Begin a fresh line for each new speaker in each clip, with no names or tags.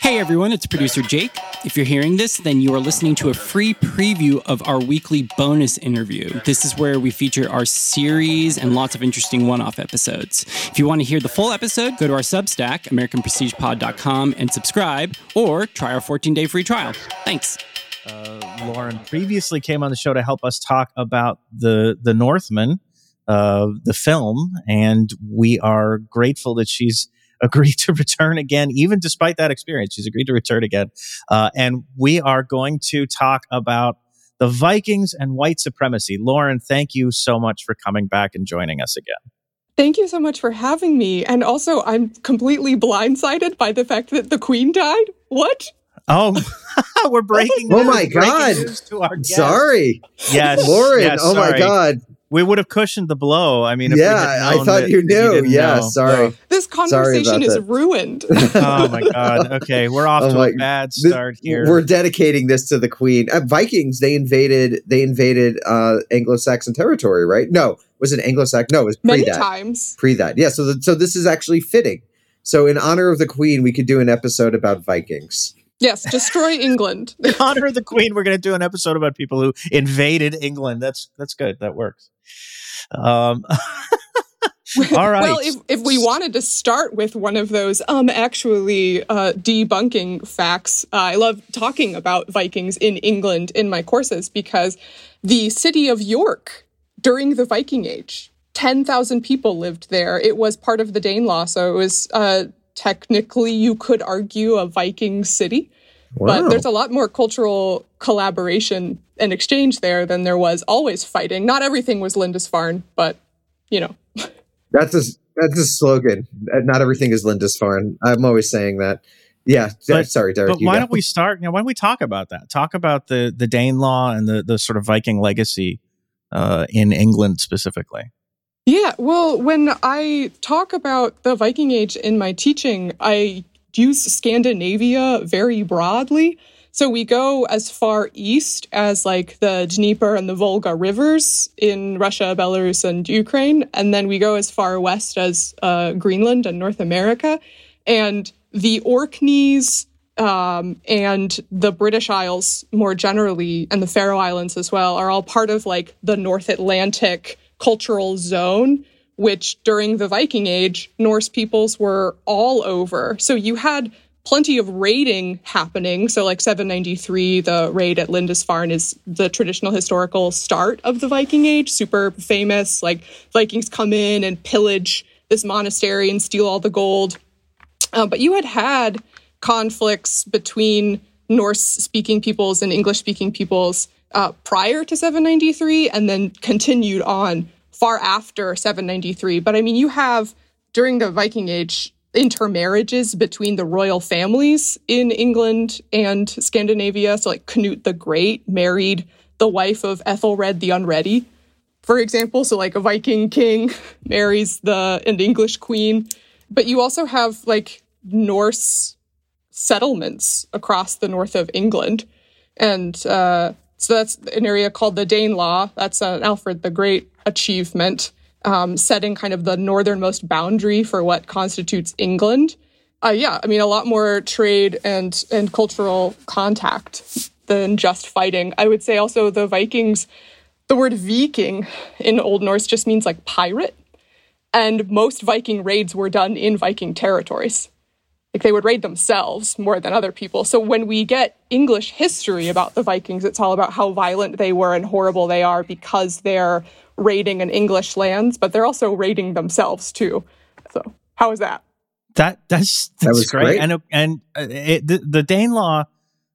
Hey everyone, it's producer Jake. If you're hearing this, then you are listening to a free preview of our weekly bonus interview. This is where we feature our series and lots of interesting one off episodes. If you want to hear the full episode, go to our Substack, AmericanPrestigePod.com, and subscribe, or try our 14 day free trial. Thanks.
Uh, Lauren previously came on the show to help us talk about the the Northman, uh, the film, and we are grateful that she's agreed to return again, even despite that experience. She's agreed to return again, uh, and we are going to talk about the Vikings and white supremacy. Lauren, thank you so much for coming back and joining us again.
Thank you so much for having me. And also, I'm completely blindsided by the fact that the Queen died. What?
Oh, we're breaking.
Oh my
breaking
God.
news To our guest.
Sorry,
Yes,
Lauren.
yes,
oh my. God.
We would have cushioned the blow. I mean, if we
Yeah,
had
I thought
that
you knew.
didn't
Yeah,
know.
sorry.
This conversation
about
is
that.
ruined.
Oh my god. Okay, we're off
Oh
to
my-
a bad
Th-
start here.
We're dedicating this to the Queen. Uh, Vikings. They invaded. They invaded uh, Anglo-Saxon territory, right? No, was it Anglo-Saxon? No, it was pre
Many
that.
times.
Pre that. Yeah. So, the, so this is actually fitting. So, in honor of the Queen, we could do an episode about Vikings.
Yes, destroy England.
Honor of the Queen, we're going to do an episode about people who invaded England. That's that's good. That works. Um, all right.
Well, if, if we wanted to start with one of those um actually uh, debunking facts, uh, I love talking about Vikings in England in my courses because the city of York during the Viking Age, 10,000 people lived there. It was part of the Danelaw, so it was uh, technically, you could argue, a Viking city. But there's a lot more cultural collaboration and exchange there than there was always fighting. Not everything was Lindisfarne, but you know.
That's a that's a slogan. Uh, Not everything is Lindisfarne. I'm always saying that. Yeah.
But-
sorry, Derek.
but why
go.
don't we start? You know, why don't we talk about that? Talk about the the Danelaw and the the sort of Viking legacy uh, in England specifically.
Yeah, well, when I talk about the Viking Age in my teaching, I use Scandinavia very broadly. So we go as far east as like the Dnieper and the Volga rivers in Russia, Belarus, and Ukraine. And then we go as far west as uh, Greenland and North America. And the Orkneys um, and the British Isles more generally, and the Faroe Islands as well, are all part of like the North Atlantic cultural zone, which during the Viking Age, Norse peoples were all over. So you had plenty of raiding happening. So, like 793, the raid at Lindisfarne is the traditional historical start of the Viking Age, super famous. Like, Vikings come in and pillage this monastery and steal all the gold. Uh, but you had had conflicts between Norse speaking peoples and English speaking peoples uh, prior to 793 and then continued on far after 793. But I mean, you have during the Viking Age intermarriages between the royal families in England and Scandinavia. So, like Canute the Great married the wife of Ethelred the Unready, for example. So, like a Viking king marries the an English queen. But you also have like Norse settlements across the north of England. And uh, so that's an area called the Danelaw. That's an Alfred the Great achievement, um, setting kind of the northernmost boundary for what constitutes England. Uh, yeah, I mean, a lot more trade and, and cultural contact than just fighting. I would say also the Vikings, the word Viking in Old Norse just means like pirate. And most Viking raids were done in Viking territories like they would raid themselves more than other people. So when we get English history about the Vikings, it's all about how violent they were and horrible they are because they're raiding an English lands, but they're also raiding themselves too. So how is that?
That that's
That
that's
was
great.
great.
And and uh, it, the the Danelaw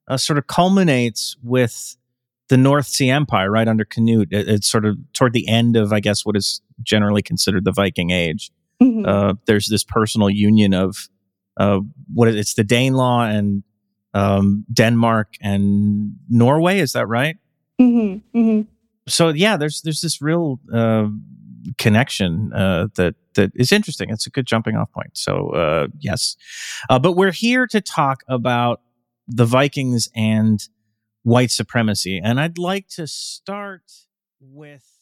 uh, sort of culminates with the North Sea Empire right under Canute. It, it's sort of toward the end of I guess what is generally considered the Viking Age.
Mhm.
Uh, there's this personal union of uh, what is, it's the Danelaw and um, Denmark and Norway. Is that right?
Mhm, mhm.
so yeah, there's there's this real uh, connection uh, that that is interesting. It's a good jumping off point. So uh, yes, uh, but we're here to talk about the Vikings and white supremacy, and I'd like to start with